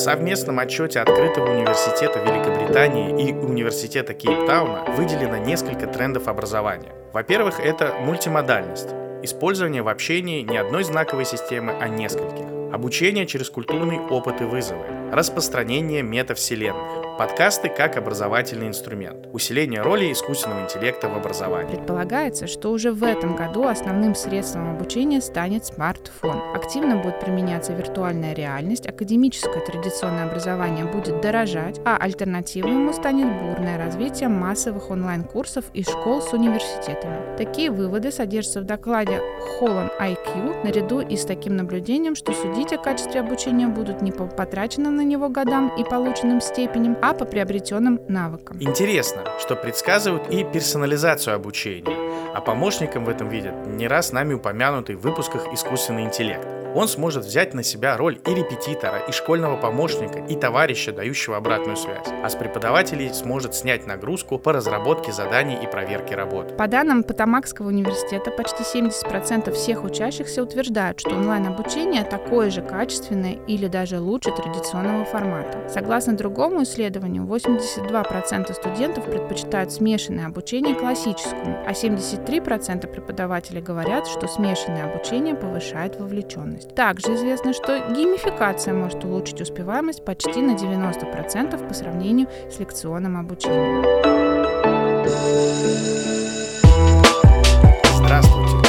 совместном отчете Открытого университета Великобритании и Университета Кейптауна выделено несколько трендов образования. Во-первых, это мультимодальность. Использование в общении не одной знаковой системы, а нескольких. Обучение через культурный опыт и вызовы. Распространение метавселенных. Подкасты как образовательный инструмент. Усиление роли искусственного интеллекта в образовании. Предполагается, что уже в этом году основным средством обучения станет смартфон. Активно будет применяться виртуальная реальность, академическое традиционное образование будет дорожать, а альтернативой ему станет бурное развитие массовых онлайн-курсов и школ с университетами. Такие выводы содержатся в докладе Holland IQ, наряду и с таким наблюдением, что судить о качестве обучения будут не по потраченным на него годам и полученным степеням, а по приобретенным навыкам. Интересно, что предсказывают и персонализацию обучения, а помощником в этом видят не раз нами упомянутый в выпусках искусственный интеллект. Он сможет взять на себя роль и репетитора, и школьного помощника, и товарища, дающего обратную связь. А с преподавателей сможет снять нагрузку по разработке заданий и проверке работы. По данным Потамакского университета, почти 70% всех учащихся утверждают, что онлайн-обучение такое же качественное или даже лучше традиционного формата. Согласно другому исследованию, 82% студентов предпочитают смешанное обучение классическому, а 73% преподавателей говорят, что смешанное обучение повышает вовлеченность. Также известно, что геймификация может улучшить успеваемость почти на 90% по сравнению с лекционным обучением.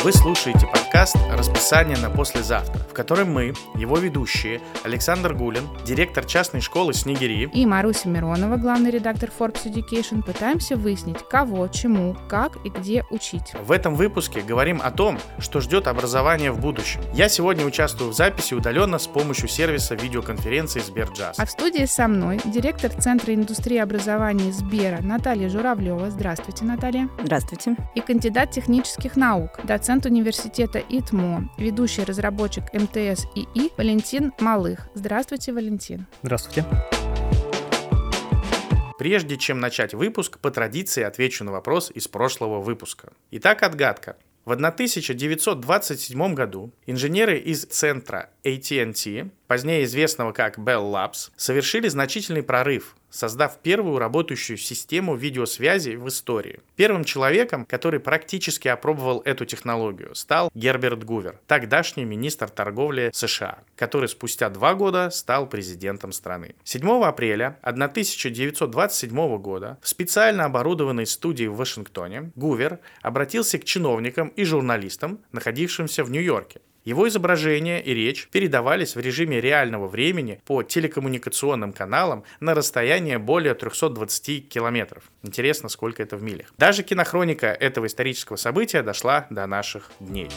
Вы слушаете подкаст «Расписание на послезавтра», в котором мы, его ведущие, Александр Гулин, директор частной школы Снегири и Маруся Миронова, главный редактор Forbes Education, пытаемся выяснить, кого, чему, как и где учить. В этом выпуске говорим о том, что ждет образование в будущем. Я сегодня участвую в записи удаленно с помощью сервиса видеоконференции Сберджаз. А в студии со мной директор Центра индустрии образования Сбера Наталья Журавлева. Здравствуйте, Наталья. Здравствуйте. И кандидат технических наук, доцент университета ИТМО, ведущий разработчик МТС ИИ Валентин Малых. Здравствуйте, Валентин. Здравствуйте. Прежде чем начать выпуск, по традиции отвечу на вопрос из прошлого выпуска. Итак, отгадка. В 1927 году инженеры из центра AT&T, позднее известного как Bell Labs, совершили значительный прорыв создав первую работающую систему видеосвязи в истории. Первым человеком, который практически опробовал эту технологию, стал Герберт Гувер, тогдашний министр торговли США, который спустя два года стал президентом страны. 7 апреля 1927 года в специально оборудованной студии в Вашингтоне Гувер обратился к чиновникам и журналистам, находившимся в Нью-Йорке, его изображение и речь передавались в режиме реального времени по телекоммуникационным каналам на расстояние более 320 километров. Интересно, сколько это в милях. Даже кинохроника этого исторического события дошла до наших дней.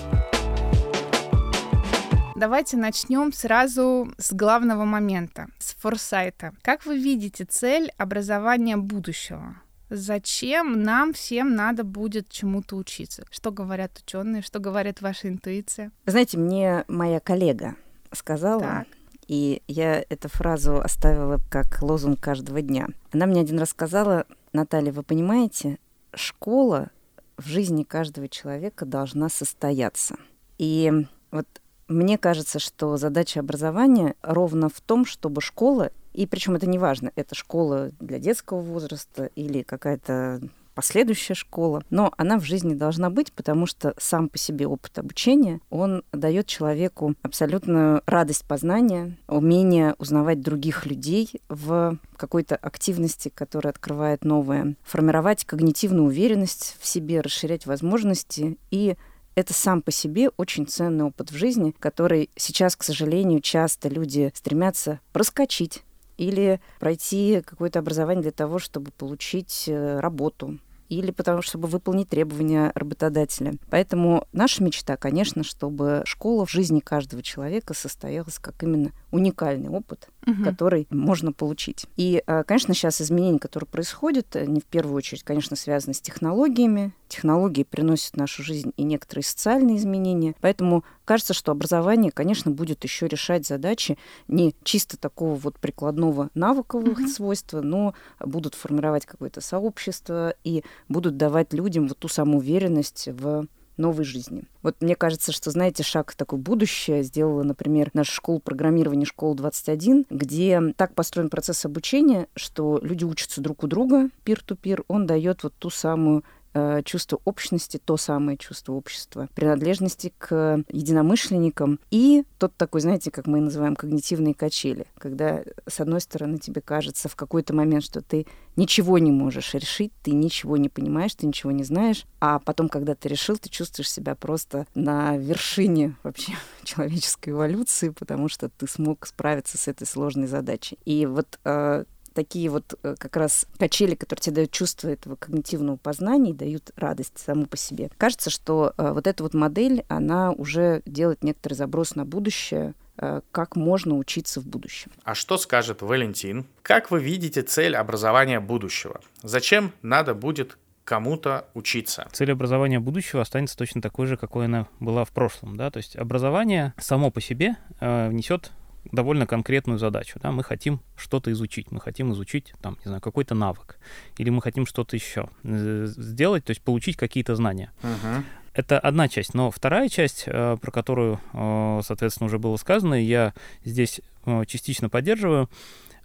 Давайте начнем сразу с главного момента, с форсайта. Как вы видите цель образования будущего? Зачем нам всем надо будет чему-то учиться? Что говорят ученые, что говорит ваша интуиция? знаете, мне моя коллега сказала, так. и я эту фразу оставила как лозунг каждого дня. Она мне один раз сказала, Наталья, вы понимаете, школа в жизни каждого человека должна состояться. И вот мне кажется, что задача образования ровно в том, чтобы школа и причем это не важно, это школа для детского возраста или какая-то последующая школа, но она в жизни должна быть, потому что сам по себе опыт обучения, он дает человеку абсолютную радость познания, умение узнавать других людей в какой-то активности, которая открывает новое, формировать когнитивную уверенность в себе, расширять возможности. И это сам по себе очень ценный опыт в жизни, который сейчас, к сожалению, часто люди стремятся проскочить или пройти какое-то образование для того, чтобы получить э, работу или потому, чтобы выполнить требования работодателя. Поэтому наша мечта, конечно, чтобы школа в жизни каждого человека состоялась как именно уникальный опыт, угу. который можно получить. И, э, конечно, сейчас изменения, которые происходят, не в первую очередь, конечно, связаны с технологиями, технологии приносят в нашу жизнь и некоторые социальные изменения. Поэтому кажется, что образование, конечно, будет еще решать задачи не чисто такого вот прикладного навыкового mm-hmm. свойства, но будут формировать какое-то сообщество и будут давать людям вот ту самую уверенность в новой жизни. Вот мне кажется, что, знаете, шаг в такое будущее сделала, например, наша школа программирования «Школа 21», где так построен процесс обучения, что люди учатся друг у друга, пир-ту-пир, он дает вот ту самую Э, чувство общности, то самое чувство общества, принадлежности к единомышленникам и тот такой, знаете, как мы называем когнитивные качели, когда, с одной стороны, тебе кажется в какой-то момент, что ты ничего не можешь решить, ты ничего не понимаешь, ты ничего не знаешь, а потом, когда ты решил, ты чувствуешь себя просто на вершине вообще человеческой эволюции, потому что ты смог справиться с этой сложной задачей. И вот э, такие вот э, как раз качели, которые тебе дают чувство этого когнитивного познания и дают радость саму по себе. Кажется, что э, вот эта вот модель, она уже делает некоторый заброс на будущее, э, как можно учиться в будущем. А что скажет Валентин? Как вы видите цель образования будущего? Зачем надо будет кому-то учиться. Цель образования будущего останется точно такой же, какой она была в прошлом. Да? То есть образование само по себе э, несет довольно конкретную задачу. Да? Мы хотим что-то изучить, мы хотим изучить там, не знаю, какой-то навык, или мы хотим что-то еще э, сделать, то есть получить какие-то знания. Uh-huh. Это одна часть. Но вторая часть, э, про которую, э, соответственно, уже было сказано, и я здесь частично поддерживаю,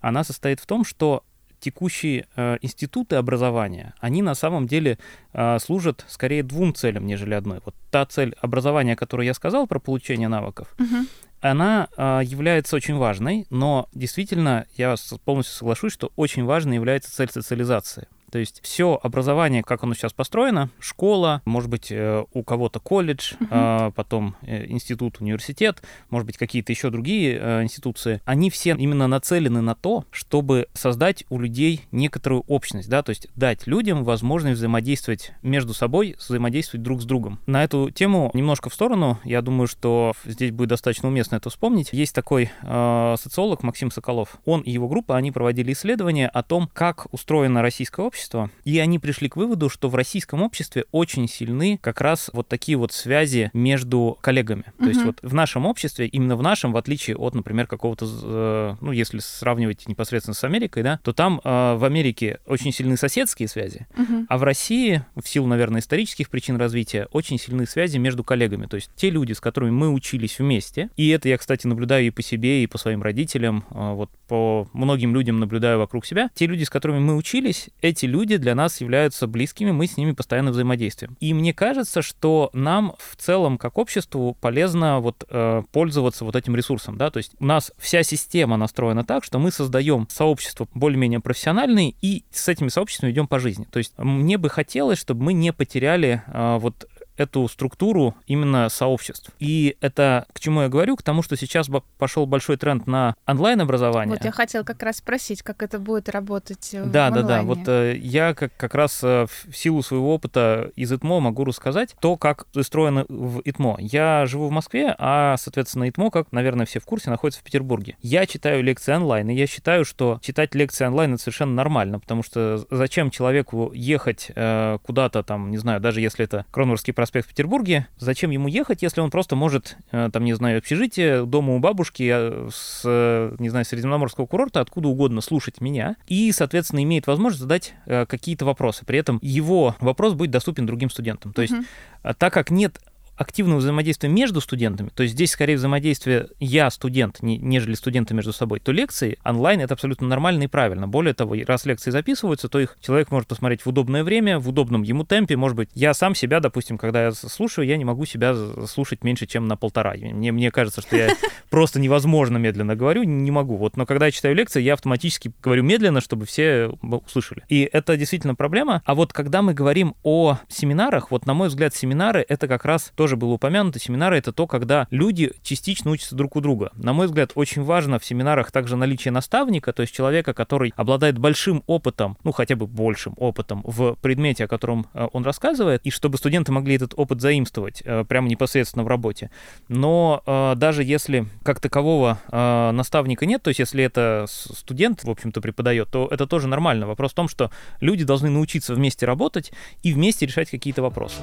она состоит в том, что текущие э, институты образования, они на самом деле э, служат скорее двум целям, нежели одной. Вот та цель образования, которую я сказал про получение навыков, угу она э, является очень важной, но действительно я полностью соглашусь, что очень важной является цель социализации. То есть все образование, как оно сейчас построено, школа, может быть, э, у кого-то колледж, uh-huh. потом э, институт, университет, может быть, какие-то еще другие э, институции, они все именно нацелены на то, чтобы создать у людей некоторую общность, да, то есть дать людям возможность взаимодействовать между собой, взаимодействовать друг с другом. На эту тему немножко в сторону, я думаю, что здесь будет достаточно уместно это вспомнить. Есть такой э, социолог Максим Соколов. Он и его группа, они проводили исследования о том, как устроено российское общество, общества, и они пришли к выводу, что в российском обществе очень сильны как раз вот такие вот связи между коллегами. То есть вот в нашем обществе, именно в нашем, в отличие от, например, какого-то, э, ну, если сравнивать непосредственно с Америкой, да, то там э, в Америке очень сильны соседские связи, а в России, в силу, наверное, исторических причин развития, очень сильны связи между коллегами. То есть те люди, с которыми мы учились вместе, и это я, кстати, наблюдаю и по себе, и по своим родителям, э, вот по многим людям наблюдаю вокруг себя, те люди, с которыми мы учились, эти люди для нас являются близкими, мы с ними постоянно взаимодействуем. И мне кажется, что нам в целом как обществу полезно вот э, пользоваться вот этим ресурсом, да, то есть у нас вся система настроена так, что мы создаем сообщество более-менее профессиональные и с этими сообществами идем по жизни. То есть мне бы хотелось, чтобы мы не потеряли э, вот эту структуру именно сообществ. И это к чему я говорю? К тому, что сейчас пошел большой тренд на онлайн-образование. Вот я хотел как раз спросить, как это будет работать Да, да, да. Вот э, я как, как раз э, в силу своего опыта из ИТМО могу рассказать то, как устроено в ИТМО. Я живу в Москве, а, соответственно, ИТМО, как, наверное, все в курсе, находится в Петербурге. Я читаю лекции онлайн, и я считаю, что читать лекции онлайн — это совершенно нормально, потому что зачем человеку ехать э, куда-то там, не знаю, даже если это Кронворский проспект, проспект в Петербурге, зачем ему ехать, если он просто может, э, там, не знаю, общежитие, дома у бабушки э, с, э, не знаю, Средиземноморского курорта, откуда угодно слушать меня, и, соответственно, имеет возможность задать какие-то вопросы. При этом его вопрос будет доступен другим студентам. То есть, mm-hmm. так как нет активного взаимодействия между студентами, то есть здесь скорее взаимодействие я студент, не, нежели студенты между собой, то лекции онлайн это абсолютно нормально и правильно. Более того, раз лекции записываются, то их человек может посмотреть в удобное время, в удобном ему темпе. Может быть, я сам себя, допустим, когда я слушаю, я не могу себя слушать меньше, чем на полтора. Мне, мне кажется, что я просто невозможно медленно говорю, не могу. Вот, но когда я читаю лекции, я автоматически говорю медленно, чтобы все услышали. И это действительно проблема. А вот когда мы говорим о семинарах, вот на мой взгляд, семинары это как раз тоже тоже было упомянуто, семинары — это то, когда люди частично учатся друг у друга. На мой взгляд, очень важно в семинарах также наличие наставника, то есть человека, который обладает большим опытом, ну, хотя бы большим опытом в предмете, о котором э, он рассказывает, и чтобы студенты могли этот опыт заимствовать э, прямо непосредственно в работе. Но э, даже если как такового наставника нет, то есть если это студент, в общем-то, преподает, то это тоже нормально. Вопрос в том, что люди должны научиться вместе работать и вместе решать какие-то вопросы.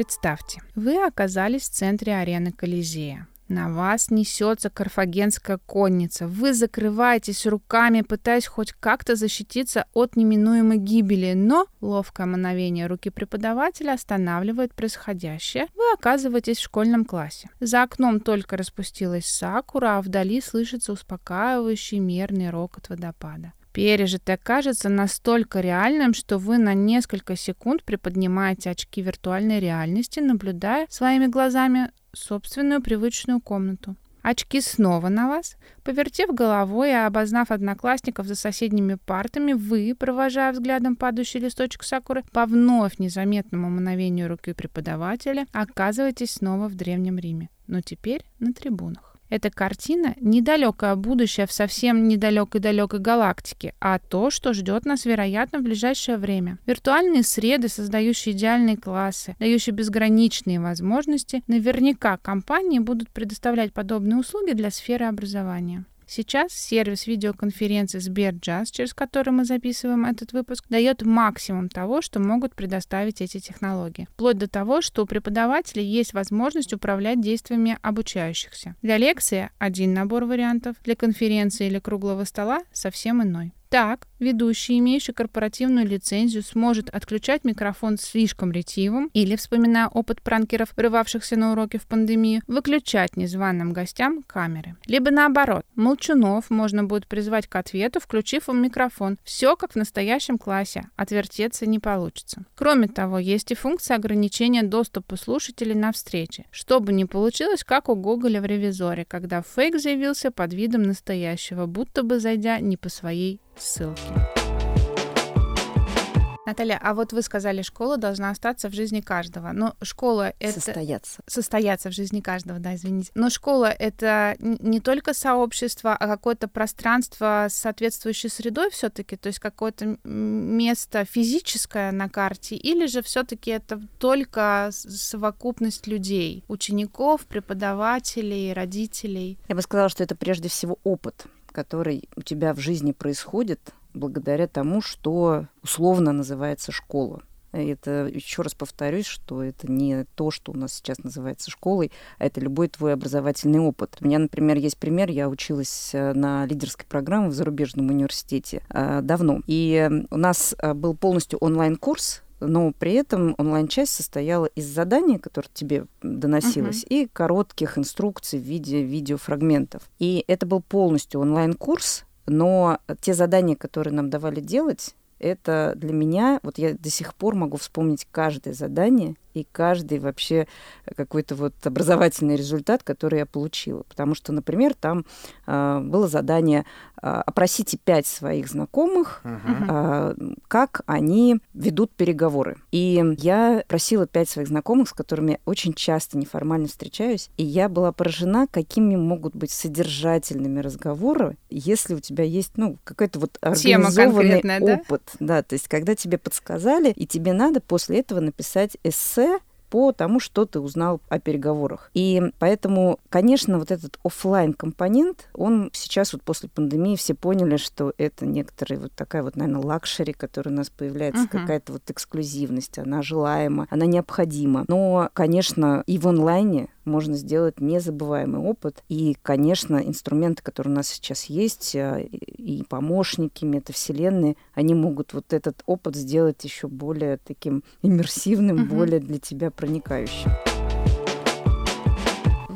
Представьте, вы оказались в центре арены Колизея. На вас несется карфагенская конница. Вы закрываетесь руками, пытаясь хоть как-то защититься от неминуемой гибели, но ловкое мановение руки преподавателя останавливает происходящее. Вы оказываетесь в школьном классе. За окном только распустилась сакура, а вдали слышится успокаивающий мерный рокот водопада. Пережитое кажется настолько реальным, что вы на несколько секунд приподнимаете очки виртуальной реальности, наблюдая своими глазами собственную привычную комнату. Очки снова на вас. Повертев головой и обознав одноклассников за соседними партами, вы, провожая взглядом падающий листочек сакуры, по вновь незаметному мановению руки преподавателя, оказываетесь снова в Древнем Риме, но теперь на трибунах. Эта картина — недалекое будущее в совсем недалекой-далекой галактике, а то, что ждет нас, вероятно, в ближайшее время. Виртуальные среды, создающие идеальные классы, дающие безграничные возможности, наверняка компании будут предоставлять подобные услуги для сферы образования. Сейчас сервис видеоконференции Сберджаз, через который мы записываем этот выпуск, дает максимум того, что могут предоставить эти технологии. Вплоть до того, что у преподавателей есть возможность управлять действиями обучающихся. Для лекции один набор вариантов, для конференции или круглого стола совсем иной. Так, ведущий, имеющий корпоративную лицензию, сможет отключать микрофон слишком ретивым или, вспоминая опыт пранкеров, врывавшихся на уроки в пандемию, выключать незваным гостям камеры. Либо наоборот, молчунов можно будет призвать к ответу, включив им микрофон. Все как в настоящем классе, отвертеться не получится. Кроме того, есть и функция ограничения доступа слушателей на встрече, чтобы не получилось, как у Гоголя в ревизоре, когда фейк заявился под видом настоящего, будто бы зайдя не по своей ссылки. Наталья, а вот вы сказали, школа должна остаться в жизни каждого. Но школа это... Состояться. Состояться в жизни каждого, да, извините. Но школа — это не только сообщество, а какое-то пространство с соответствующей средой все таки то есть какое-то место физическое на карте, или же все таки это только совокупность людей, учеников, преподавателей, родителей? Я бы сказала, что это прежде всего опыт который у тебя в жизни происходит благодаря тому, что условно называется школа. Это, еще раз повторюсь, что это не то, что у нас сейчас называется школой, а это любой твой образовательный опыт. У меня, например, есть пример. Я училась э, на лидерской программе в зарубежном университете э, давно. И у нас э, был полностью онлайн-курс но при этом онлайн-часть состояла из задания, которое тебе доносилось, uh-huh. и коротких инструкций в виде видеофрагментов. И это был полностью онлайн-курс, но те задания, которые нам давали делать, это для меня, вот я до сих пор могу вспомнить каждое задание и каждый вообще какой-то вот образовательный результат, который я получила. Потому что, например, там э, было задание опросите пять своих знакомых, э, как они ведут переговоры. И я просила пять своих знакомых, с которыми очень часто неформально встречаюсь, и я была поражена, какими могут быть содержательными разговоры, если у тебя есть, ну, какой-то вот организованный опыт. Да? да, то есть когда тебе подсказали, и тебе надо после этого написать эссе по тому, что ты узнал о переговорах. И поэтому, конечно, вот этот офлайн компонент, он сейчас вот после пандемии все поняли, что это некоторые вот такая вот, наверное, luxury, которая у нас появляется, uh-huh. какая-то вот эксклюзивность, она желаема, она необходима. Но, конечно, и в онлайне можно сделать незабываемый опыт. И, конечно, инструменты, которые у нас сейчас есть, э, и помощники, метавселенные, они могут вот этот опыт сделать еще более таким иммерсивным, угу. более для тебя проникающим.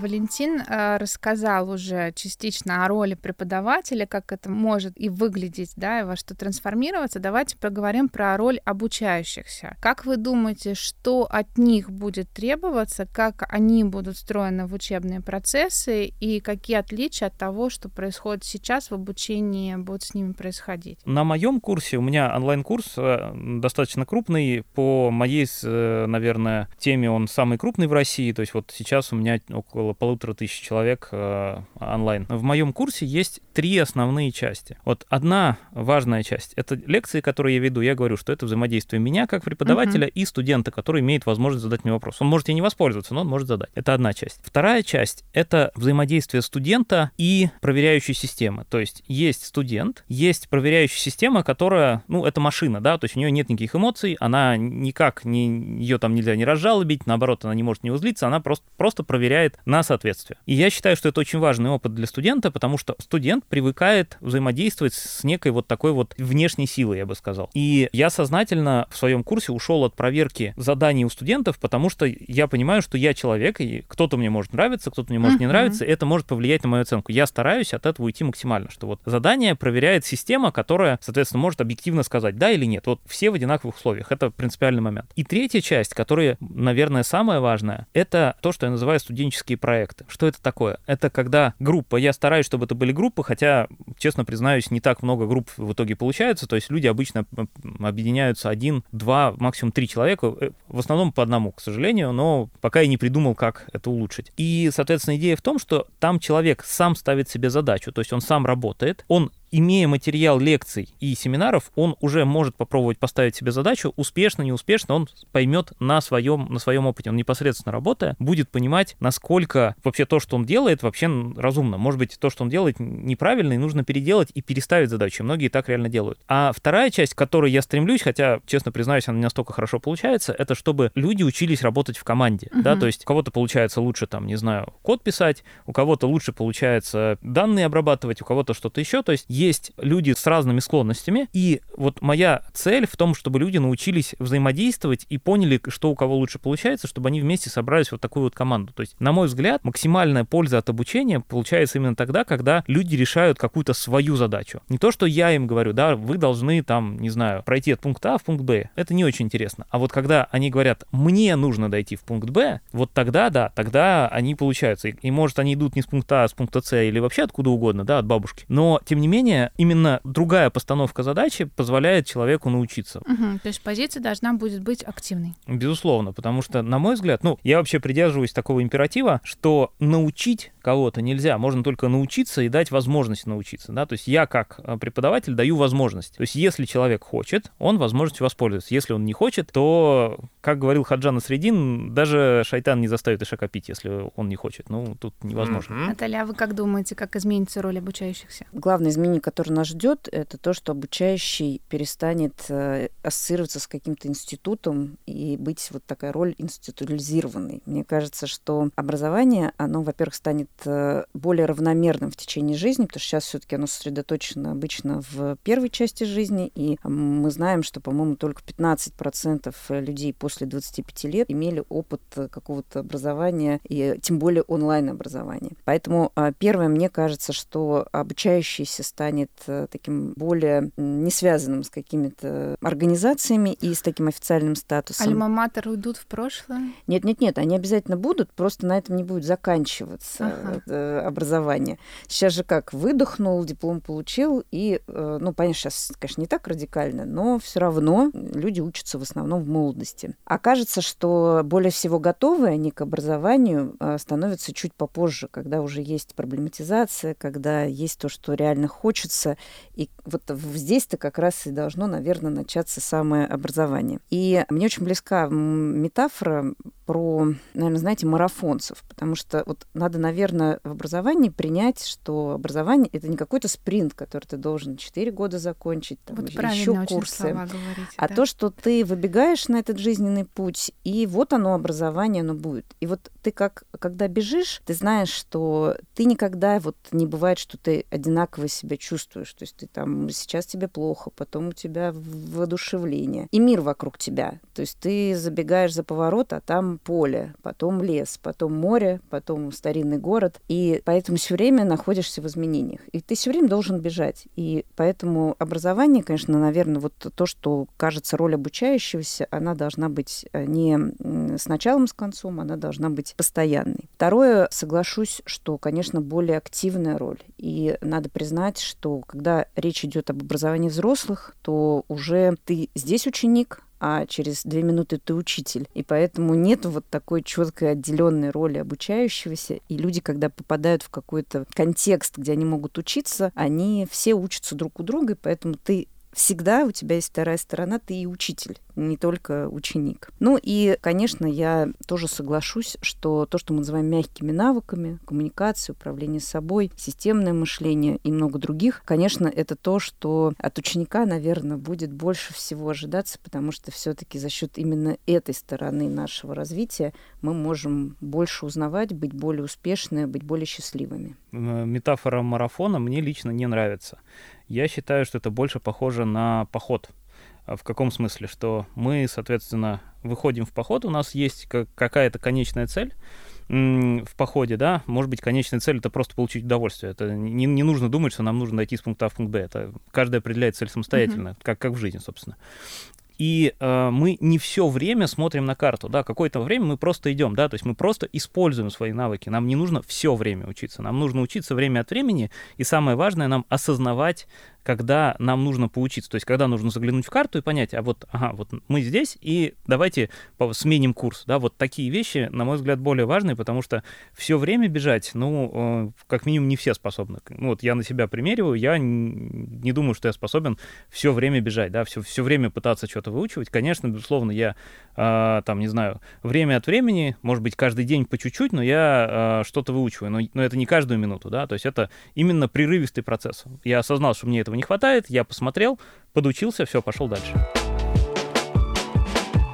Валентин э, рассказал уже частично о роли преподавателя, как это может и выглядеть, да, и во что трансформироваться. Давайте поговорим про роль обучающихся. Как вы думаете, что от них будет требоваться, как они будут встроены в учебные процессы и какие отличия от того, что происходит сейчас в обучении, будут с ними происходить? На моем курсе, у меня онлайн-курс э, достаточно крупный, по моей, э, наверное, теме он самый крупный в России, то есть вот сейчас у меня около полутора тысяч человек э, онлайн. В моем курсе есть три основные части. Вот одна важная часть — это лекции, которые я веду. Я говорю, что это взаимодействие меня как преподавателя uh-huh. и студента, который имеет возможность задать мне вопрос. Он может и не воспользоваться, но он может задать. Это одна часть. Вторая часть — это взаимодействие студента и проверяющей системы. То есть есть студент, есть проверяющая система, которая, ну, это машина, да, то есть у нее нет никаких эмоций, она никак не, ее там нельзя не разжалобить, наоборот, она не может не узлиться, она просто, просто проверяет на соответствие. И я считаю, что это очень важный опыт для студента, потому что студент привыкает взаимодействовать с некой вот такой вот внешней силой, я бы сказал. И я сознательно в своем курсе ушел от проверки заданий у студентов, потому что я понимаю, что я человек, и кто-то мне может нравиться, кто-то мне может не нравиться, это может повлиять на мою оценку. Я стараюсь от этого уйти максимально, что вот задание проверяет система, которая, соответственно, может объективно сказать да или нет. Вот все в одинаковых условиях. Это принципиальный момент. И третья часть, которая, наверное, самая важная, это то, что я называю студенческие проекты. Что это такое? Это когда группа, я стараюсь, чтобы это были группы, хотя, честно признаюсь, не так много групп в итоге получается, то есть люди обычно объединяются один, два, максимум три человека, э, в основном по одному, к сожалению, но пока я не придумал, как это улучшить. И, соответственно, идея в том, что там человек сам ставит себе задачу, то есть он сам работает, он имея материал лекций и семинаров, он уже может попробовать поставить себе задачу, успешно, неуспешно, он поймет на своем, на своем опыте. Он непосредственно работая, будет понимать, насколько вообще то, что он делает, вообще разумно. Может быть, то, что он делает, неправильно, и нужно переделать и переставить задачи. Многие так реально делают. А вторая часть, к которой я стремлюсь, хотя, честно признаюсь, она не настолько хорошо получается, это чтобы люди учились работать в команде. Uh-huh. Да, то есть у кого-то получается лучше, там, не знаю, код писать, у кого-то лучше получается данные обрабатывать, у кого-то что-то еще. То есть есть люди с разными склонностями, и вот моя цель в том, чтобы люди научились взаимодействовать и поняли, что у кого лучше получается, чтобы они вместе собрались вот такую вот команду. То есть, на мой взгляд, максимальная польза от обучения получается именно тогда, когда люди решают какую-то свою задачу. Не то, что я им говорю, да, вы должны там, не знаю, пройти от пункта А в пункт Б. Это не очень интересно. А вот когда они говорят, мне нужно дойти в пункт Б, вот тогда, да, тогда они получаются. И, и может, они идут не с пункта А, а с пункта С или вообще откуда угодно, да, от бабушки. Но, тем не менее, менее, именно другая постановка задачи позволяет человеку научиться. Угу, то есть позиция должна будет быть активной. Безусловно, потому что, на мой взгляд, ну, я вообще придерживаюсь такого императива, что научить кого-то нельзя, можно только научиться и дать возможность научиться, да, то есть я как э, преподаватель даю возможность. То есть если человек хочет, он возможностью воспользуется. Если он не хочет, то, как говорил Хаджан Средин, даже шайтан не заставит Ишака пить, если он не хочет. Ну, тут невозможно. Mm-hmm. Наталья, а вы как думаете, как изменится роль обучающихся? Главное изменение, которое нас ждет, это то, что обучающий перестанет э, ассоциироваться с каким-то институтом и быть вот такая роль институализированной. Мне кажется, что образование, оно, во-первых, станет более равномерным в течение жизни, потому что сейчас все-таки оно сосредоточено обычно в первой части жизни, и мы знаем, что, по-моему, только 15% людей после 25 лет имели опыт какого-то образования, и тем более онлайн-образования. Поэтому а, первое, мне кажется, что обучающийся станет э, таким более не связанным с какими-то организациями и с таким официальным статусом. Альма-матер уйдут в прошлое? Нет-нет-нет, они обязательно будут, просто на этом не будет заканчиваться. Ага. Э, образования. Сейчас же как, выдохнул, диплом получил, и, э, ну, понятно, сейчас, конечно, не так радикально, но все равно люди учатся в основном в молодости. Окажется, что более всего готовы они к образованию э, становятся чуть попозже, когда уже есть проблематизация, когда есть то, что реально хочется, и вот здесь-то как раз и должно, наверное, начаться самое образование. И мне очень близка метафора про, наверное, знаете, марафонцев, потому что вот надо, наверное, в образовании принять, что образование это не какой-то спринт, который ты должен 4 года закончить, там, вот еще курсы, говорите, а да? то, что ты выбегаешь на этот жизненный путь, и вот оно образование, оно будет. И вот ты как, когда бежишь, ты знаешь, что ты никогда вот не бывает, что ты одинаково себя чувствуешь, то есть ты там сейчас тебе плохо, потом у тебя воодушевление, и мир вокруг тебя, то есть ты забегаешь за поворот, а там поле, потом лес, потом море, потом старинный город. И поэтому все время находишься в изменениях. И ты все время должен бежать. И поэтому образование, конечно, наверное, вот то, что кажется роль обучающегося, она должна быть э, не с началом, с концом, она должна быть постоянной. Второе, соглашусь, что, конечно, более активная роль. И надо признать, что когда речь идет об образовании взрослых, то уже ты здесь ученик, а через две минуты ты учитель. И поэтому нет вот такой четкой отделенной роли обучающегося. И люди, когда попадают в какой-то контекст, где они могут учиться, они все учатся друг у друга, и поэтому ты всегда у тебя есть вторая сторона, ты и учитель, не только ученик. Ну и, конечно, я тоже соглашусь, что то, что мы называем мягкими навыками, коммуникация, управление собой, системное мышление и много других, конечно, это то, что от ученика, наверное, будет больше всего ожидаться, потому что все-таки за счет именно этой стороны нашего развития мы можем больше узнавать, быть более успешными, быть более счастливыми. Метафора марафона мне лично не нравится. Я считаю, что это больше похоже на поход. А в каком смысле? Что мы, соответственно, выходим в поход, у нас есть какая-то конечная цель, в походе, да, может быть, конечная цель это просто получить удовольствие. Это не, не нужно думать, что нам нужно дойти с пункта А в пункт Б. Это каждый определяет цель самостоятельно, mm-hmm. как, как в жизни, собственно. И э, мы не все время смотрим на карту, да, какое-то время мы просто идем, да, то есть мы просто используем свои навыки. Нам не нужно все время учиться, нам нужно учиться время от времени, и самое важное, нам осознавать когда нам нужно поучиться, то есть когда нужно заглянуть в карту и понять, а вот, ага, вот мы здесь, и давайте сменим курс, да, вот такие вещи, на мой взгляд, более важные, потому что все время бежать, ну, э, как минимум не все способны. Ну, вот я на себя примериваю, я не думаю, что я способен все время бежать, да, все, все время пытаться что-то выучивать. Конечно, безусловно, я, э, там, не знаю, время от времени, может быть, каждый день по чуть-чуть, но я э, что-то выучиваю, но, но это не каждую минуту, да, то есть это именно прерывистый процесс. Я осознал, что мне этого не хватает, я посмотрел, подучился, все, пошел дальше.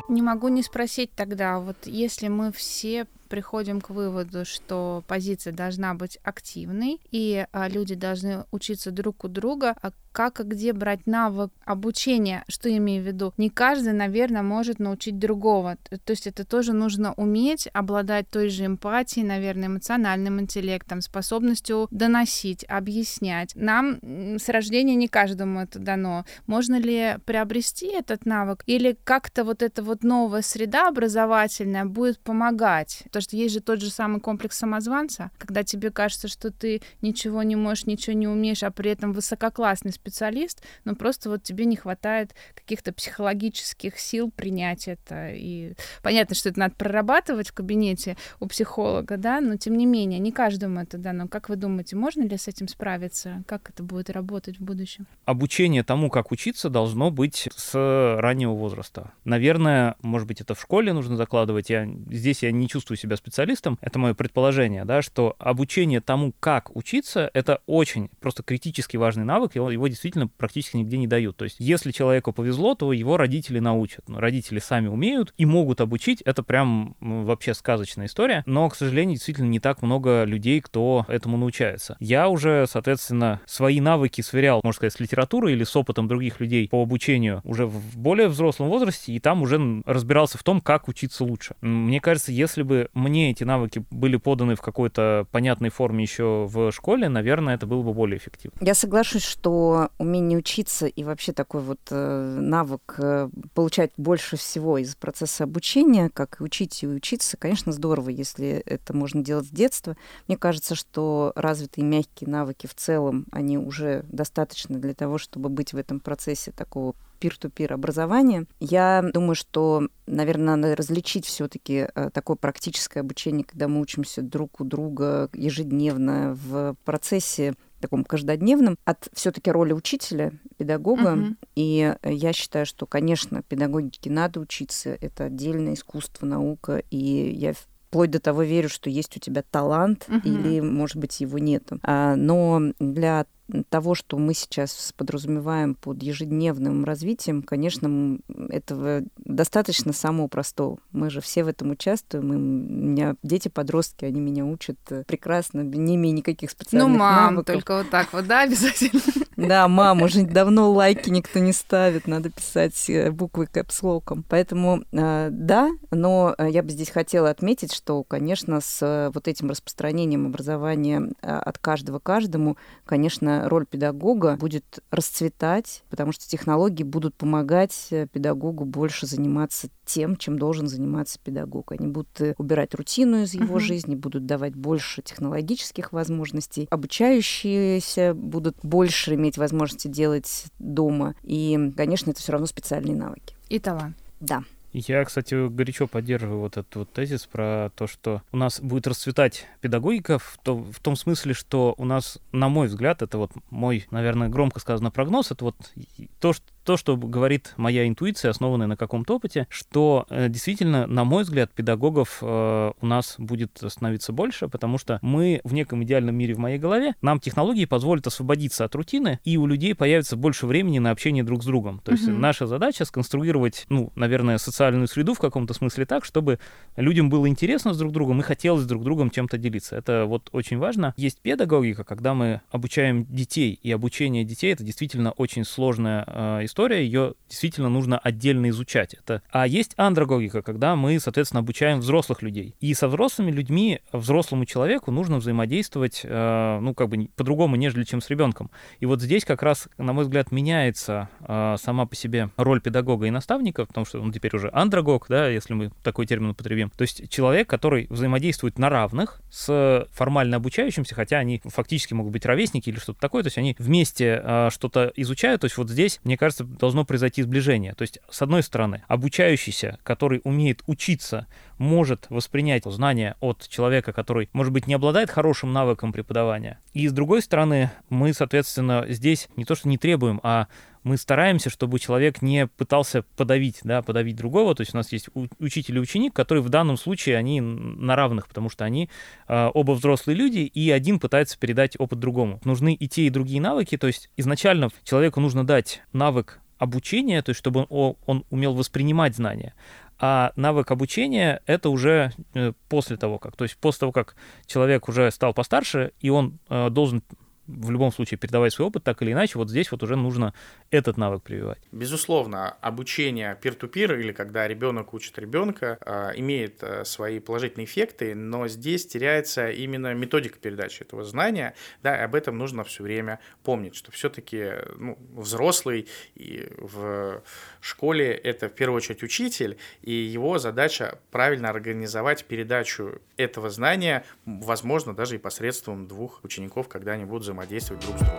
Не могу не спросить тогда, вот если мы все приходим к выводу, что позиция должна быть активной, и а, люди должны учиться друг у друга, а как и где брать навык обучения, что я имею в виду. Не каждый, наверное, может научить другого. То есть это тоже нужно уметь, обладать той же эмпатией, наверное, эмоциональным интеллектом, способностью доносить, объяснять. Нам с рождения не каждому это дано. Можно ли приобрести этот навык или как-то вот эта вот новая среда образовательная будет помогать? То Потому что есть же тот же самый комплекс самозванца, когда тебе кажется, что ты ничего не можешь, ничего не умеешь, а при этом высококлассный специалист, но просто вот тебе не хватает каких-то психологических сил принять это. И понятно, что это надо прорабатывать в кабинете у психолога, да, но тем не менее, не каждому это дано. Как вы думаете, можно ли с этим справиться? Как это будет работать в будущем? Обучение тому, как учиться, должно быть с раннего возраста. Наверное, может быть, это в школе нужно закладывать. Я, здесь я не чувствую себя себя специалистом, это мое предположение, да, что обучение тому, как учиться, это очень просто критически важный навык, его, его действительно практически нигде не дают. То есть, если человеку повезло, то его родители научат. Родители сами умеют и могут обучить, это прям вообще сказочная история, но, к сожалению, действительно не так много людей, кто этому научается. Я уже, соответственно, свои навыки сверял, можно сказать, с литературой или с опытом других людей по обучению уже в более взрослом возрасте, и там уже разбирался в том, как учиться лучше. Мне кажется, если бы мне эти навыки были поданы в какой-то понятной форме еще в школе, наверное, это было бы более эффективно. Я соглашусь, что умение учиться и вообще такой вот э, навык э, получать больше всего из процесса обучения, как учить и учиться, конечно, здорово, если это можно делать с детства. Мне кажется, что развитые мягкие навыки в целом, они уже достаточно для того, чтобы быть в этом процессе такого пир-ту-пир образования. Я думаю, что, наверное, надо различить все-таки э, такое практическое обучение, когда мы учимся друг у друга ежедневно в процессе таком каждодневном, от все-таки роли учителя, педагога. Uh-huh. И я считаю, что, конечно, педагогике надо учиться. Это отдельное искусство, наука. И я вплоть до того верю, что есть у тебя талант, uh-huh. или, может быть, его нету. А, но для того, что мы сейчас подразумеваем под ежедневным развитием, конечно, этого достаточно самого простого. Мы же все в этом участвуем. И у меня дети-подростки, они меня учат прекрасно, не имея никаких специальных Ну, мам, навыков. только вот так вот, да, обязательно? Да, мам, уже давно лайки никто не ставит, надо писать э, буквы капслоком. Поэтому э, да, но э, я бы здесь хотела отметить, что, конечно, с вот этим распространением образования от каждого каждому, конечно, роль педагога будет расцветать, потому что технологии будут помогать э, педагогу больше заниматься тем, чем должен заниматься педагог. Они будут убирать рутину из его uh-huh. жизни, будут давать больше технологических возможностей. Обучающиеся будут больше иметь возможности делать дома. И, конечно, это все равно специальные навыки. И талант. Да. Я, кстати, горячо поддерживаю вот этот вот тезис про то, что у нас будет расцветать педагогика в, то, в том смысле, что у нас, на мой взгляд, это вот мой, наверное, громко сказано прогноз, это вот то, что то, что говорит моя интуиция, основанная на каком-то опыте, что э, действительно, на мой взгляд, педагогов э, у нас будет становиться больше, потому что мы в неком идеальном мире в моей голове, нам технологии позволят освободиться от рутины, и у людей появится больше времени на общение друг с другом. То есть mm-hmm. наша задача сконструировать, ну, наверное, социальную среду в каком-то смысле так, чтобы людям было интересно с друг другом и хотелось друг другом чем-то делиться. Это вот очень важно. Есть педагогика, когда мы обучаем детей, и обучение детей — это действительно очень сложная э, история, ее действительно нужно отдельно изучать. Это... А есть андрогогика, когда мы, соответственно, обучаем взрослых людей. И со взрослыми людьми, взрослому человеку нужно взаимодействовать, э, ну, как бы по-другому, нежели чем с ребенком. И вот здесь как раз, на мой взгляд, меняется э, сама по себе роль педагога и наставника, потому что он теперь уже андрогог, да, если мы такой термин употребим. То есть человек, который взаимодействует на равных с формально обучающимся, хотя они фактически могут быть ровесники или что-то такое, то есть они вместе э, что-то изучают. То есть вот здесь, мне кажется, должно произойти сближение. То есть, с одной стороны, обучающийся, который умеет учиться, может воспринять знания от человека, который, может быть, не обладает хорошим навыком преподавания. И с другой стороны, мы, соответственно, здесь не то что не требуем, а мы стараемся, чтобы человек не пытался подавить, да, подавить другого. То есть у нас есть учитель и ученик, которые в данном случае они на равных, потому что они э, оба взрослые люди, и один пытается передать опыт другому. Нужны и те, и другие навыки. То есть изначально человеку нужно дать навык обучения, то есть чтобы он, он умел воспринимать знания. А навык обучения — это уже э, после того, как... То есть после того, как человек уже стал постарше, и он э, должен в любом случае передавать свой опыт так или иначе, вот здесь вот уже нужно этот навык прививать. Безусловно, обучение peer-to-peer или когда ребенок учит ребенка а, имеет а, свои положительные эффекты, но здесь теряется именно методика передачи этого знания, да, и об этом нужно все время помнить, что все-таки ну, взрослый и в школе это в первую очередь учитель, и его задача правильно организовать передачу этого знания, возможно, даже и посредством двух учеников, когда они будут взаимодействовать друг с другом.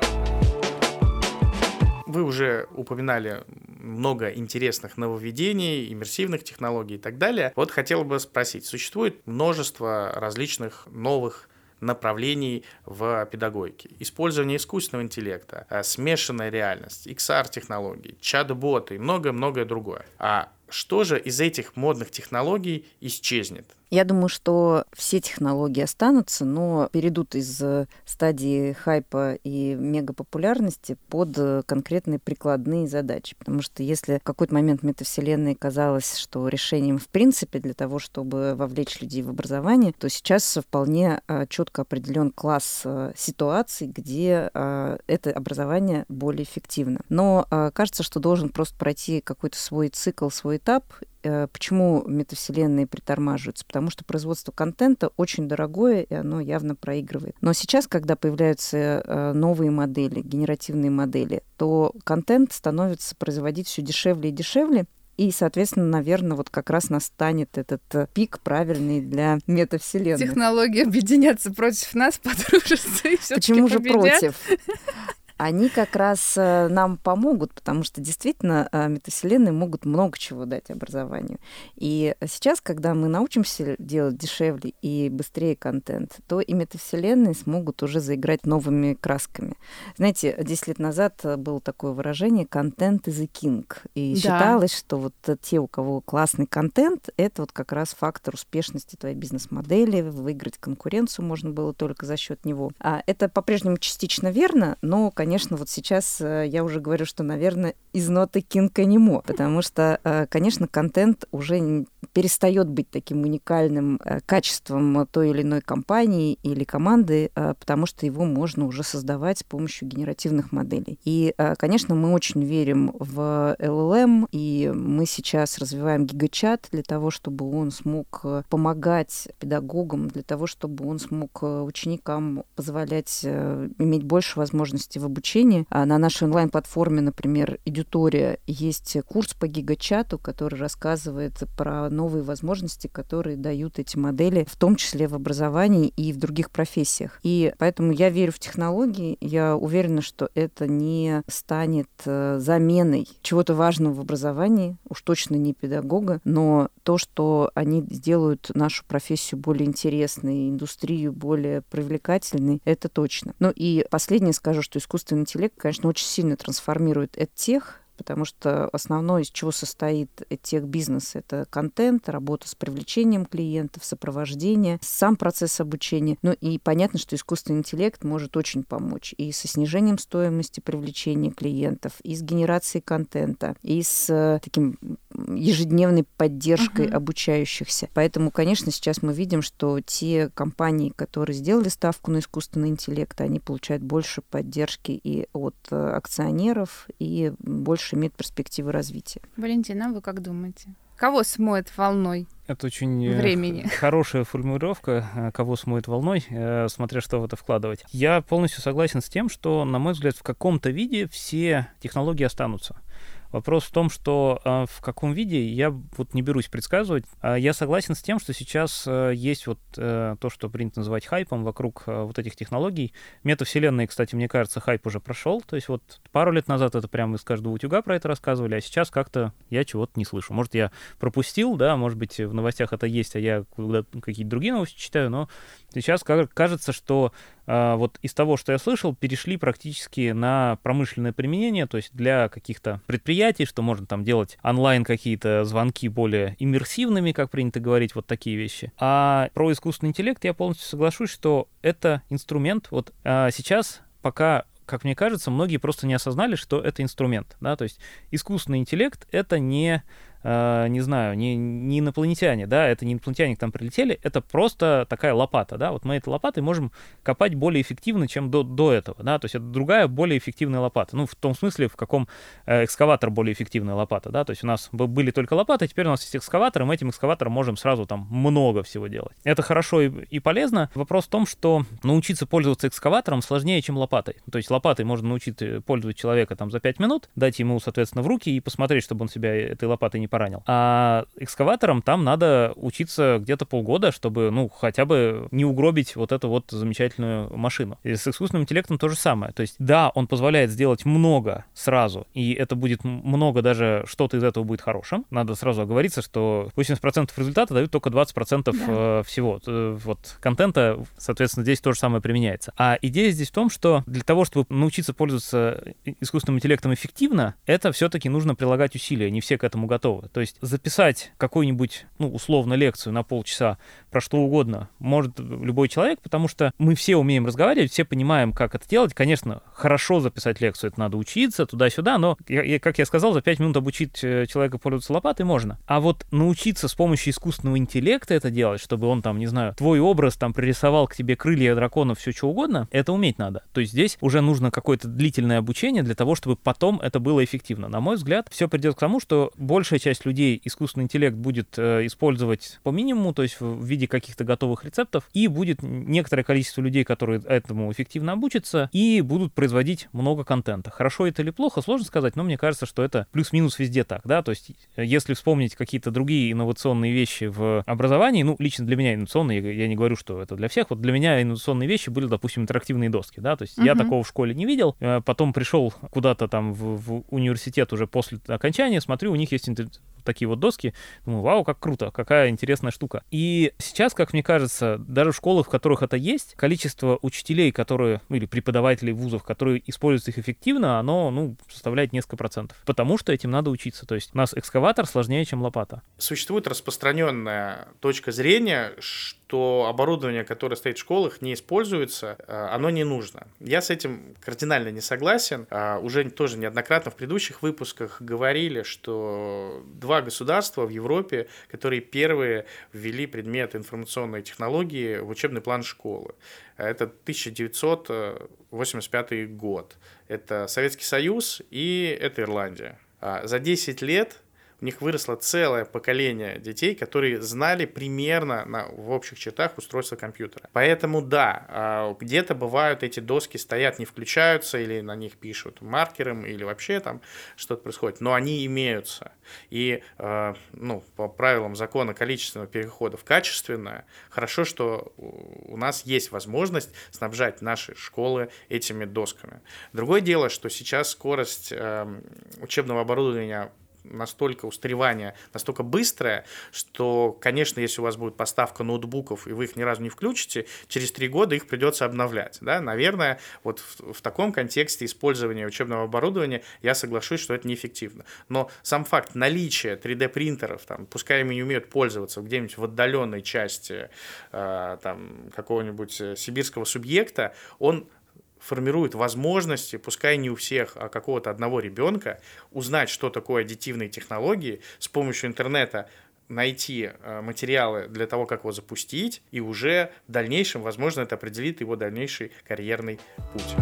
Вы уже упоминали много интересных нововведений, иммерсивных технологий и так далее. Вот хотел бы спросить, существует множество различных новых направлений в педагогике. Использование искусственного интеллекта, э, смешанная реальность, XR-технологии, чат-боты и многое-многое другое. А что же из этих модных технологий исчезнет? Я думаю, что все технологии останутся, но перейдут из э, стадии хайпа и мегапопулярности под э, конкретные прикладные задачи. Потому что если в какой-то момент метавселенной казалось, что решением в принципе для того, чтобы вовлечь людей в образование, то сейчас вполне э, четко определен класс ситуаций, где это образование более эффективно. Но кажется, что должен просто пройти какой-то свой цикл, свой этап, Э, почему метавселенные притормаживаются? Потому что производство контента очень дорогое, и оно явно проигрывает. Но сейчас, когда появляются э, новые модели, генеративные модели, то контент становится производить все дешевле и дешевле, и, соответственно, наверное, вот как раз настанет этот э, пик правильный для метавселенной. Технологии объединятся против нас, подружатся и все Почему же против? Они как раз э, нам помогут, потому что действительно э, метавселенные могут много чего дать образованию. И сейчас, когда мы научимся делать дешевле и быстрее контент, то и метавселенные смогут уже заиграть новыми красками. Знаете, 10 лет назад было такое выражение «контент is a king». И да. считалось, что вот те, у кого классный контент, это вот как раз фактор успешности твоей бизнес-модели, выиграть конкуренцию можно было только за счет него. А это по-прежнему частично верно, но, конечно, конечно, вот сейчас э, я уже говорю, что, наверное, из ноты кинканимо, потому что, э, конечно, контент уже перестает быть таким уникальным э, качеством той или иной компании или команды, потому что его можно уже создавать с помощью генеративных моделей. И, конечно, мы очень верим в LLM, и мы сейчас развиваем гигачат для того, чтобы он смог помогать педагогам, для того, чтобы он смог ученикам позволять иметь больше возможностей в обучения. А на нашей онлайн-платформе, например, Эдютория, есть курс по гигачату, который рассказывает про новые возможности, которые дают эти модели, в том числе в образовании и в других профессиях. И поэтому я верю в технологии, я уверена, что это не станет э, заменой чего-то важного в образовании, уж точно не педагога, но то, что они сделают нашу профессию более интересной, индустрию более привлекательной, это точно. Ну и последнее скажу, что искусственный интеллект, конечно, очень сильно трансформирует тех потому что основное, из чего состоит тех бизнес, это контент, работа с привлечением клиентов, сопровождение, сам процесс обучения. Ну и понятно, что искусственный интеллект может очень помочь и со снижением стоимости привлечения клиентов, и с генерацией контента, и с э, таким ежедневной поддержкой uh-huh. обучающихся. Поэтому, конечно, сейчас мы видим, что те компании, которые сделали ставку на искусственный интеллект, они получают больше поддержки и от э, акционеров, и больше больше имеет перспективы развития. Валентина, вы как думаете? Кого смоет волной? Это очень э, времени. хорошая формулировка, э, кого смоет волной, э, смотря что в это вкладывать. Я полностью согласен с тем, что, на мой взгляд, в каком-то виде все технологии останутся. Вопрос в том, что э, в каком виде я вот не берусь предсказывать. Э, я согласен с тем, что сейчас э, есть вот э, то, что принято называть хайпом вокруг э, вот этих технологий. Метавселенные, кстати, мне кажется, хайп уже прошел. То есть вот пару лет назад это прямо из каждого утюга про это рассказывали, а сейчас как-то я чего-то не слышу. Может, я пропустил, да, может быть, в новостях это есть, а я какие-то другие новости читаю, но сейчас кажется, что а, вот из того, что я слышал, перешли практически на промышленное применение, то есть для каких-то предприятий, что можно там делать онлайн какие-то звонки более иммерсивными, как принято говорить, вот такие вещи. А про искусственный интеллект я полностью соглашусь, что это инструмент. Вот а сейчас пока как мне кажется, многие просто не осознали, что это инструмент, да, то есть искусственный интеллект — это не э, не знаю, не, не инопланетяне, да, это не инопланетяне к там прилетели, это просто такая лопата, да, вот мы этой лопатой можем копать более эффективно, чем до, до этого, да, то есть это другая более эффективная лопата, ну, в том смысле, в каком э, экскаватор более эффективная лопата, да, то есть у нас были только лопаты, теперь у нас есть экскаватор, и мы этим экскаватором можем сразу там много всего делать. Это хорошо и, и полезно. Вопрос в том, что научиться пользоваться экскаватором сложнее, чем лопатой. То есть лопатой можно научить э, пользоваться человека там за 5 минут, дать ему, соответственно, в руки и посмотреть, чтобы он себя этой лопатой не поранил. А экскаватором там надо учиться где-то полгода, чтобы, ну, хотя бы не угробить вот эту вот замечательную машину. И с искусственным интеллектом то же самое. То есть, да, он позволяет сделать много сразу, и это будет много даже, что-то из этого будет хорошим. Надо сразу оговориться, что 80% результата дают только 20% да. Э, всего. Э, вот контента, соответственно, здесь то же самое применяется. А идея здесь в том, что для того, чтобы научиться пользоваться искусственным интеллектом эффективно, это все-таки нужно прилагать усилия. Не все к этому готовы. То есть записать какую-нибудь, ну, условно, лекцию на полчаса про что угодно может любой человек, потому что мы все умеем разговаривать, все понимаем, как это делать. Конечно, хорошо записать лекцию, это надо учиться туда-сюда, но, как я сказал, за пять минут обучить э, человека пользоваться лопатой можно. А вот научиться с помощью искусственного интеллекта это делать, чтобы он там, не знаю, твой образ там пририсовал к тебе крылья драконов, все что угодно, это уметь надо. То есть здесь уже нужно какое-то длительное обучение для того, чтобы потом это было эффективно. На мой взгляд, все придет к тому, что большая часть людей людей искусственный интеллект будет э, использовать по минимуму, то есть в виде каких-то готовых рецептов, и будет некоторое количество людей, которые этому эффективно обучатся, и будут производить много контента. Хорошо это или плохо, сложно сказать, но мне кажется, что это плюс-минус везде так, да, то есть э, если вспомнить какие-то другие инновационные вещи в образовании, ну, лично для меня инновационные, я не говорю, что это для всех, вот для меня инновационные вещи были, допустим, интерактивные доски, да, то есть uh-huh. я такого в школе не видел, э, потом пришел куда-то там в, в университет уже после окончания, смотрю, у них есть такие вот доски. Думаю, вау, как круто, какая интересная штука. И сейчас, как мне кажется, даже в школах, в которых это есть, количество учителей, которые, ну, или преподавателей вузов, которые используют их эффективно, оно, ну, составляет несколько процентов. Потому что этим надо учиться. То есть у нас экскаватор сложнее, чем лопата. Существует распространенная точка зрения, что что оборудование, которое стоит в школах, не используется, э, оно не нужно. Я с этим кардинально не согласен. А, уже тоже неоднократно в предыдущих выпусках говорили, что два государства в Европе, которые первые ввели предмет информационной технологии в учебный план школы. Это 1985 год. Это Советский Союз и это Ирландия. А, за 10 лет у них выросло целое поколение детей, которые знали примерно на, в общих чертах устройство компьютера. Поэтому да, а, где-то бывают эти доски стоят, не включаются, или на них пишут маркером, или вообще там что-то происходит, но они имеются. И а, ну, по правилам закона количественного перехода в качественное, хорошо, что у нас есть возможность снабжать наши школы этими досками. Другое дело, что сейчас скорость эм, учебного оборудования настолько устаревание настолько быстрое, что, конечно, если у вас будет поставка ноутбуков, и вы их ни разу не включите, через три года их придется обновлять. Да? Наверное, вот в, в таком контексте использования учебного оборудования я соглашусь, что это неэффективно. Но сам факт наличия 3D-принтеров, там, пускай ими не умеют пользоваться где-нибудь в отдаленной части э, там, какого-нибудь э, сибирского субъекта, он формирует возможности, пускай не у всех, а какого-то одного ребенка, узнать, что такое аддитивные технологии, с помощью интернета найти э, материалы для того, как его запустить, и уже в дальнейшем, возможно, это определит его дальнейший карьерный путь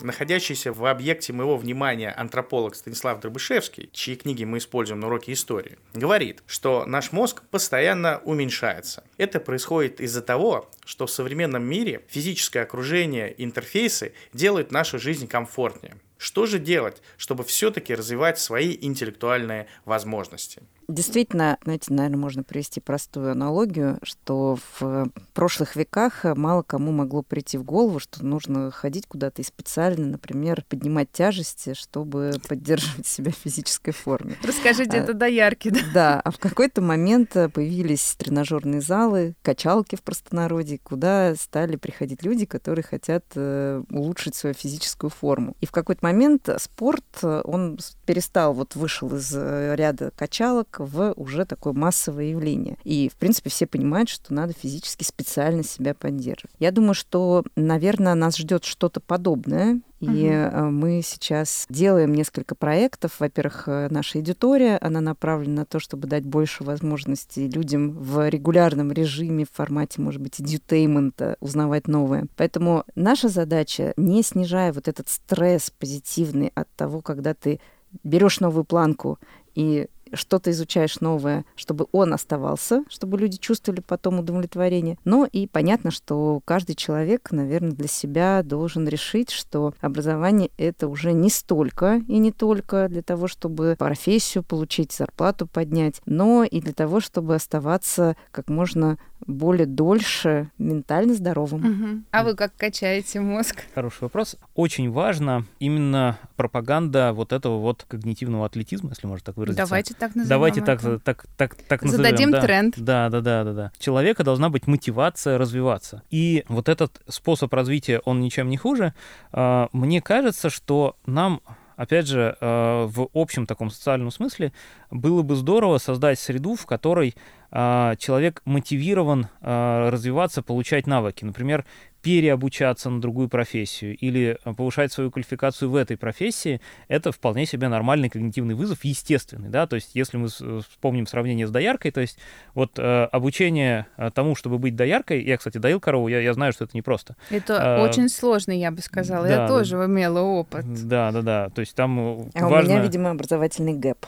находящийся в объекте моего внимания антрополог Станислав Дробышевский, чьи книги мы используем на уроке истории, говорит, что наш мозг постоянно уменьшается. Это происходит из-за того, что в современном мире физическое окружение, интерфейсы делают нашу жизнь комфортнее. Что же делать, чтобы все-таки развивать свои интеллектуальные возможности? Действительно, знаете, наверное, можно привести простую аналогию, что в прошлых веках мало кому могло прийти в голову, что нужно ходить куда-то и специально, например, поднимать тяжести, чтобы поддерживать себя в физической форме. Расскажите а, это до ярки, да? Да, а в какой-то момент появились тренажерные залы, качалки в простонародье, куда стали приходить люди, которые хотят э, улучшить свою физическую форму. И в какой-то момент спорт, он перестал, вот вышел из э, ряда качалок, в уже такое массовое явление. И, в принципе, все понимают, что надо физически специально себя поддерживать. Я думаю, что, наверное, нас ждет что-то подобное. И угу. мы сейчас делаем несколько проектов. Во-первых, э, наша аудитория, она направлена на то, чтобы дать больше возможностей людям в регулярном режиме, в формате, может быть, edutainment, узнавать новое. Поэтому наша задача, не снижая вот этот стресс позитивный от того, когда ты берешь новую планку и что-то изучаешь новое, чтобы он оставался, чтобы люди чувствовали потом удовлетворение. Но и понятно, что каждый человек, наверное, для себя должен решить, что образование это уже не столько и не только для того, чтобы профессию получить, зарплату поднять, но и для того, чтобы оставаться как можно более дольше ментально здоровым. Угу. А вы как качаете мозг? Хороший вопрос. Очень важно именно пропаганда вот этого вот когнитивного атлетизма, если можно так выразиться. Давайте так назовем. Давайте так, так, так, так, так назовем. Зададим да. тренд. Да, да, да, да, да. Человека должна быть мотивация развиваться. И вот этот способ развития, он ничем не хуже. А, мне кажется, что нам опять же, а, в общем таком социальном смысле, было бы здорово создать среду, в которой человек мотивирован развиваться, получать навыки. Например, переобучаться на другую профессию или э, повышать свою квалификацию в этой профессии, это вполне себе нормальный когнитивный вызов, естественный, да, то есть если мы э, вспомним сравнение с дояркой, то есть вот э, обучение э, тому, чтобы быть дояркой, я, кстати, доил корову, я, я знаю, что это непросто. Это а, очень сложно, я бы сказала, да, я тоже имела опыт. Да, да, да, то есть там А важно... у меня, видимо, образовательный гэп.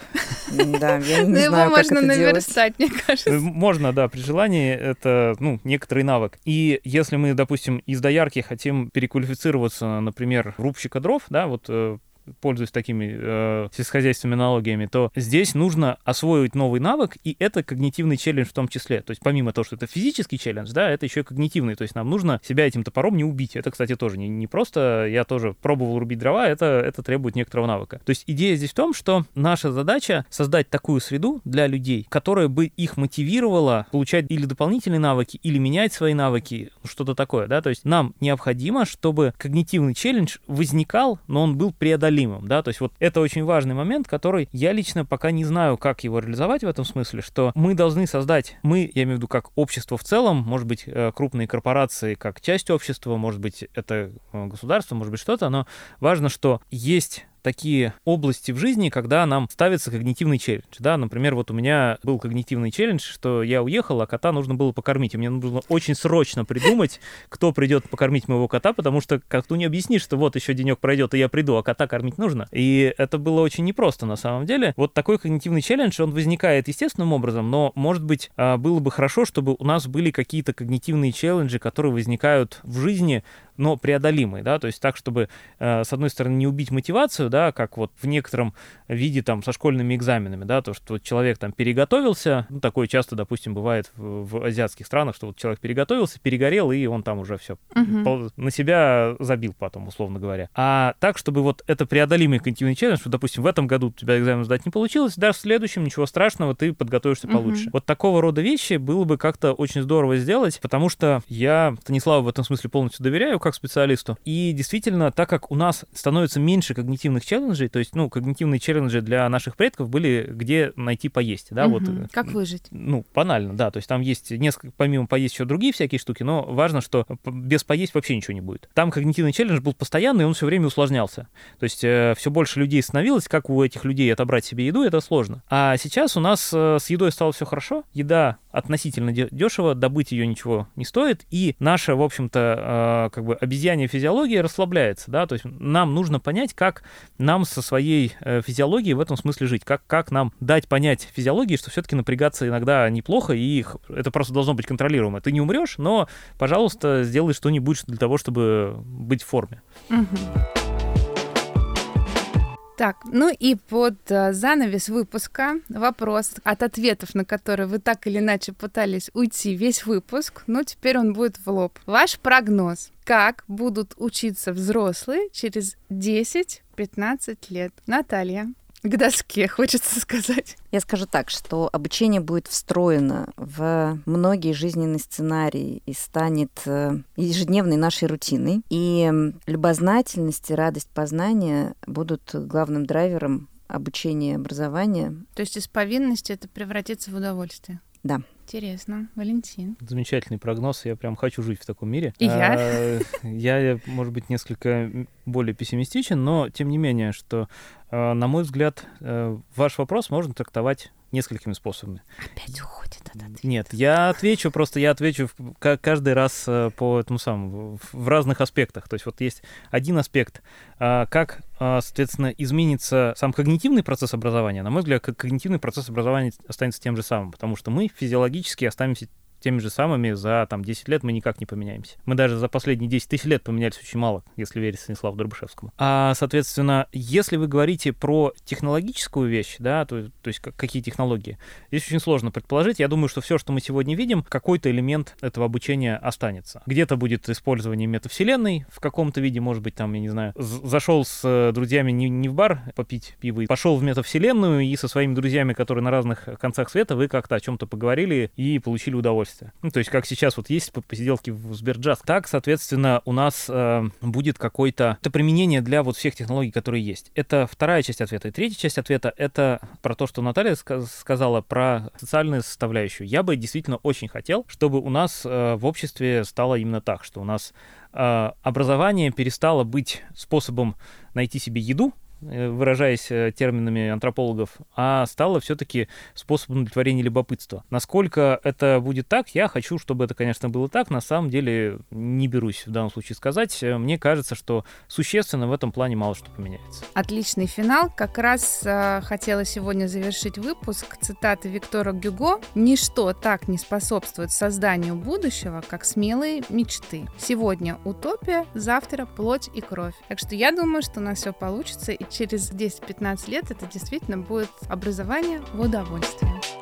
Да, я не знаю, его можно наверстать, мне кажется. Можно, да, при желании, это, ну, некоторый навык. И если мы, допустим, из доярки хотим переквалифицироваться, например, рубщика дров, да, вот э, пользуюсь такими э, сельскохозяйственными аналогиями, то здесь нужно освоить новый навык, и это когнитивный челлендж в том числе. То есть помимо того, что это физический челлендж, да, это еще и когнитивный. То есть нам нужно себя этим топором не убить. Это, кстати, тоже не, не просто я тоже пробовал рубить дрова, это, это требует некоторого навыка. То есть идея здесь в том, что наша задача создать такую среду для людей, которая бы их мотивировала получать или дополнительные навыки, или менять свои навыки, что-то такое, да. То есть нам необходимо, чтобы когнитивный челлендж возникал, но он был преодолим непреодолимым, да, то есть вот это очень важный момент, который я лично пока не знаю, как его реализовать в этом смысле, что мы должны создать, мы, я имею в виду как общество в целом, может быть, э, крупные корпорации как часть общества, может быть, это э, государство, может быть, что-то, но важно, что есть такие области в жизни, когда нам ставится когнитивный челлендж. Да? Например, вот у меня был когнитивный челлендж, что я уехал, а кота нужно было покормить. И мне нужно очень срочно придумать, кто придет покормить моего кота, потому что как-то не объяснишь, что вот еще денек пройдет, и я приду, а кота кормить нужно. И это было очень непросто на самом деле. Вот такой когнитивный челлендж, он возникает естественным образом, но, может быть, а, было бы хорошо, чтобы у нас были какие-то когнитивные челленджи, которые возникают в жизни но преодолимый, да, то есть так, чтобы, э, с одной стороны, не убить мотивацию, да, как вот в некотором виде там со школьными экзаменами, да, то, что человек там переготовился, ну, такое часто, допустим, бывает в, в азиатских странах, что вот человек переготовился, перегорел, и он там уже все угу. на себя забил потом, условно говоря. А так, чтобы вот это преодолимый континентальный челлендж, что, допустим, в этом году у тебя экзамен сдать не получилось, даже в следующем ничего страшного, ты подготовишься угу. получше. Вот такого рода вещи было бы как-то очень здорово сделать, потому что я Станиславу в этом смысле полностью доверяю, как специалисту. И действительно, так как у нас становится меньше когнитивных челленджей, то есть, ну, когнитивные челленджи для наших предков были, где найти поесть, да, угу. вот. Как выжить? Ну, банально, да, то есть там есть несколько, помимо поесть еще другие всякие штуки, но важно, что без поесть вообще ничего не будет. Там когнитивный челлендж был постоянный, и он все время усложнялся. То есть э, все больше людей становилось, как у этих людей отобрать себе еду, это сложно. А сейчас у нас э, с едой стало все хорошо, еда относительно дешево, добыть ее ничего не стоит, и наша, в общем-то, э, как бы обезьянья физиология расслабляется, да, то есть нам нужно понять, как нам со своей э, физиологией в этом смысле жить, как, как нам дать понять физиологии, что все-таки напрягаться иногда неплохо, и это просто должно быть контролируемо. Ты не умрешь, но, пожалуйста, сделай что-нибудь для того, чтобы быть в форме. Угу. Так, ну и под uh, занавес выпуска вопрос, от ответов на которые вы так или иначе пытались уйти весь выпуск, но теперь он будет в лоб. Ваш прогноз, как будут учиться взрослые через 10-15 лет? Наталья к доске, хочется сказать. Я скажу так, что обучение будет встроено в многие жизненные сценарии и станет э, ежедневной нашей рутиной. И любознательность и радость познания будут главным драйвером обучения и образования. То есть из повинности это превратится в удовольствие? Да. Интересно. Валентин. Замечательный прогноз. Я прям хочу жить в таком мире. И я? А, я, может быть, несколько более пессимистичен, но тем не менее, что, а, на мой взгляд, э, ваш вопрос можно трактовать несколькими способами. Опять уходит от ответа. Нет, я отвечу, просто я отвечу каждый раз э, по этому самому, в разных аспектах. То есть вот есть один аспект, а, как, а, соответственно, изменится сам когнитивный процесс образования. На мой взгляд, когнитивный процесс образования останется тем же самым, потому что мы физиологически останемся теми же самыми за там 10 лет мы никак не поменяемся. Мы даже за последние 10 тысяч лет поменялись очень мало, если верить Станиславу Дробышевскому. А, соответственно, если вы говорите про технологическую вещь, да, то, то есть какие технологии, здесь очень сложно предположить. Я думаю, что все, что мы сегодня видим, какой-то элемент этого обучения останется. Где-то будет использование метавселенной в каком-то виде, может быть, там, я не знаю, зашел с э, друзьями не, не в бар попить пиво, пошел в метавселенную и со своими друзьями, которые на разных концах света, вы как-то о чем-то поговорили и получили удовольствие удовольствие. Ну, то есть, как сейчас вот есть посиделки в Сберджаз, так, соответственно, у нас э, будет какое-то это применение для вот всех технологий, которые есть. Это вторая часть ответа. И третья часть ответа — это про то, что Наталья ска- сказала про социальную составляющую. Я бы действительно очень хотел, чтобы у нас э, в обществе стало именно так, что у нас э, образование перестало быть способом найти себе еду, выражаясь э, терминами антропологов, а стало все-таки способом удовлетворения любопытства. Насколько это будет так, я хочу, чтобы это, конечно, было так. На самом деле не берусь в данном случае сказать. Э, мне кажется, что существенно в этом плане мало что поменяется. Отличный финал. Как раз э, хотела сегодня завершить выпуск цитаты Виктора Гюго. «Ничто так не способствует созданию будущего, как смелые мечты. Сегодня утопия, завтра плоть и кровь». Так что я думаю, что у нас все получится, и через 10-15 лет это действительно будет образование в удовольствие.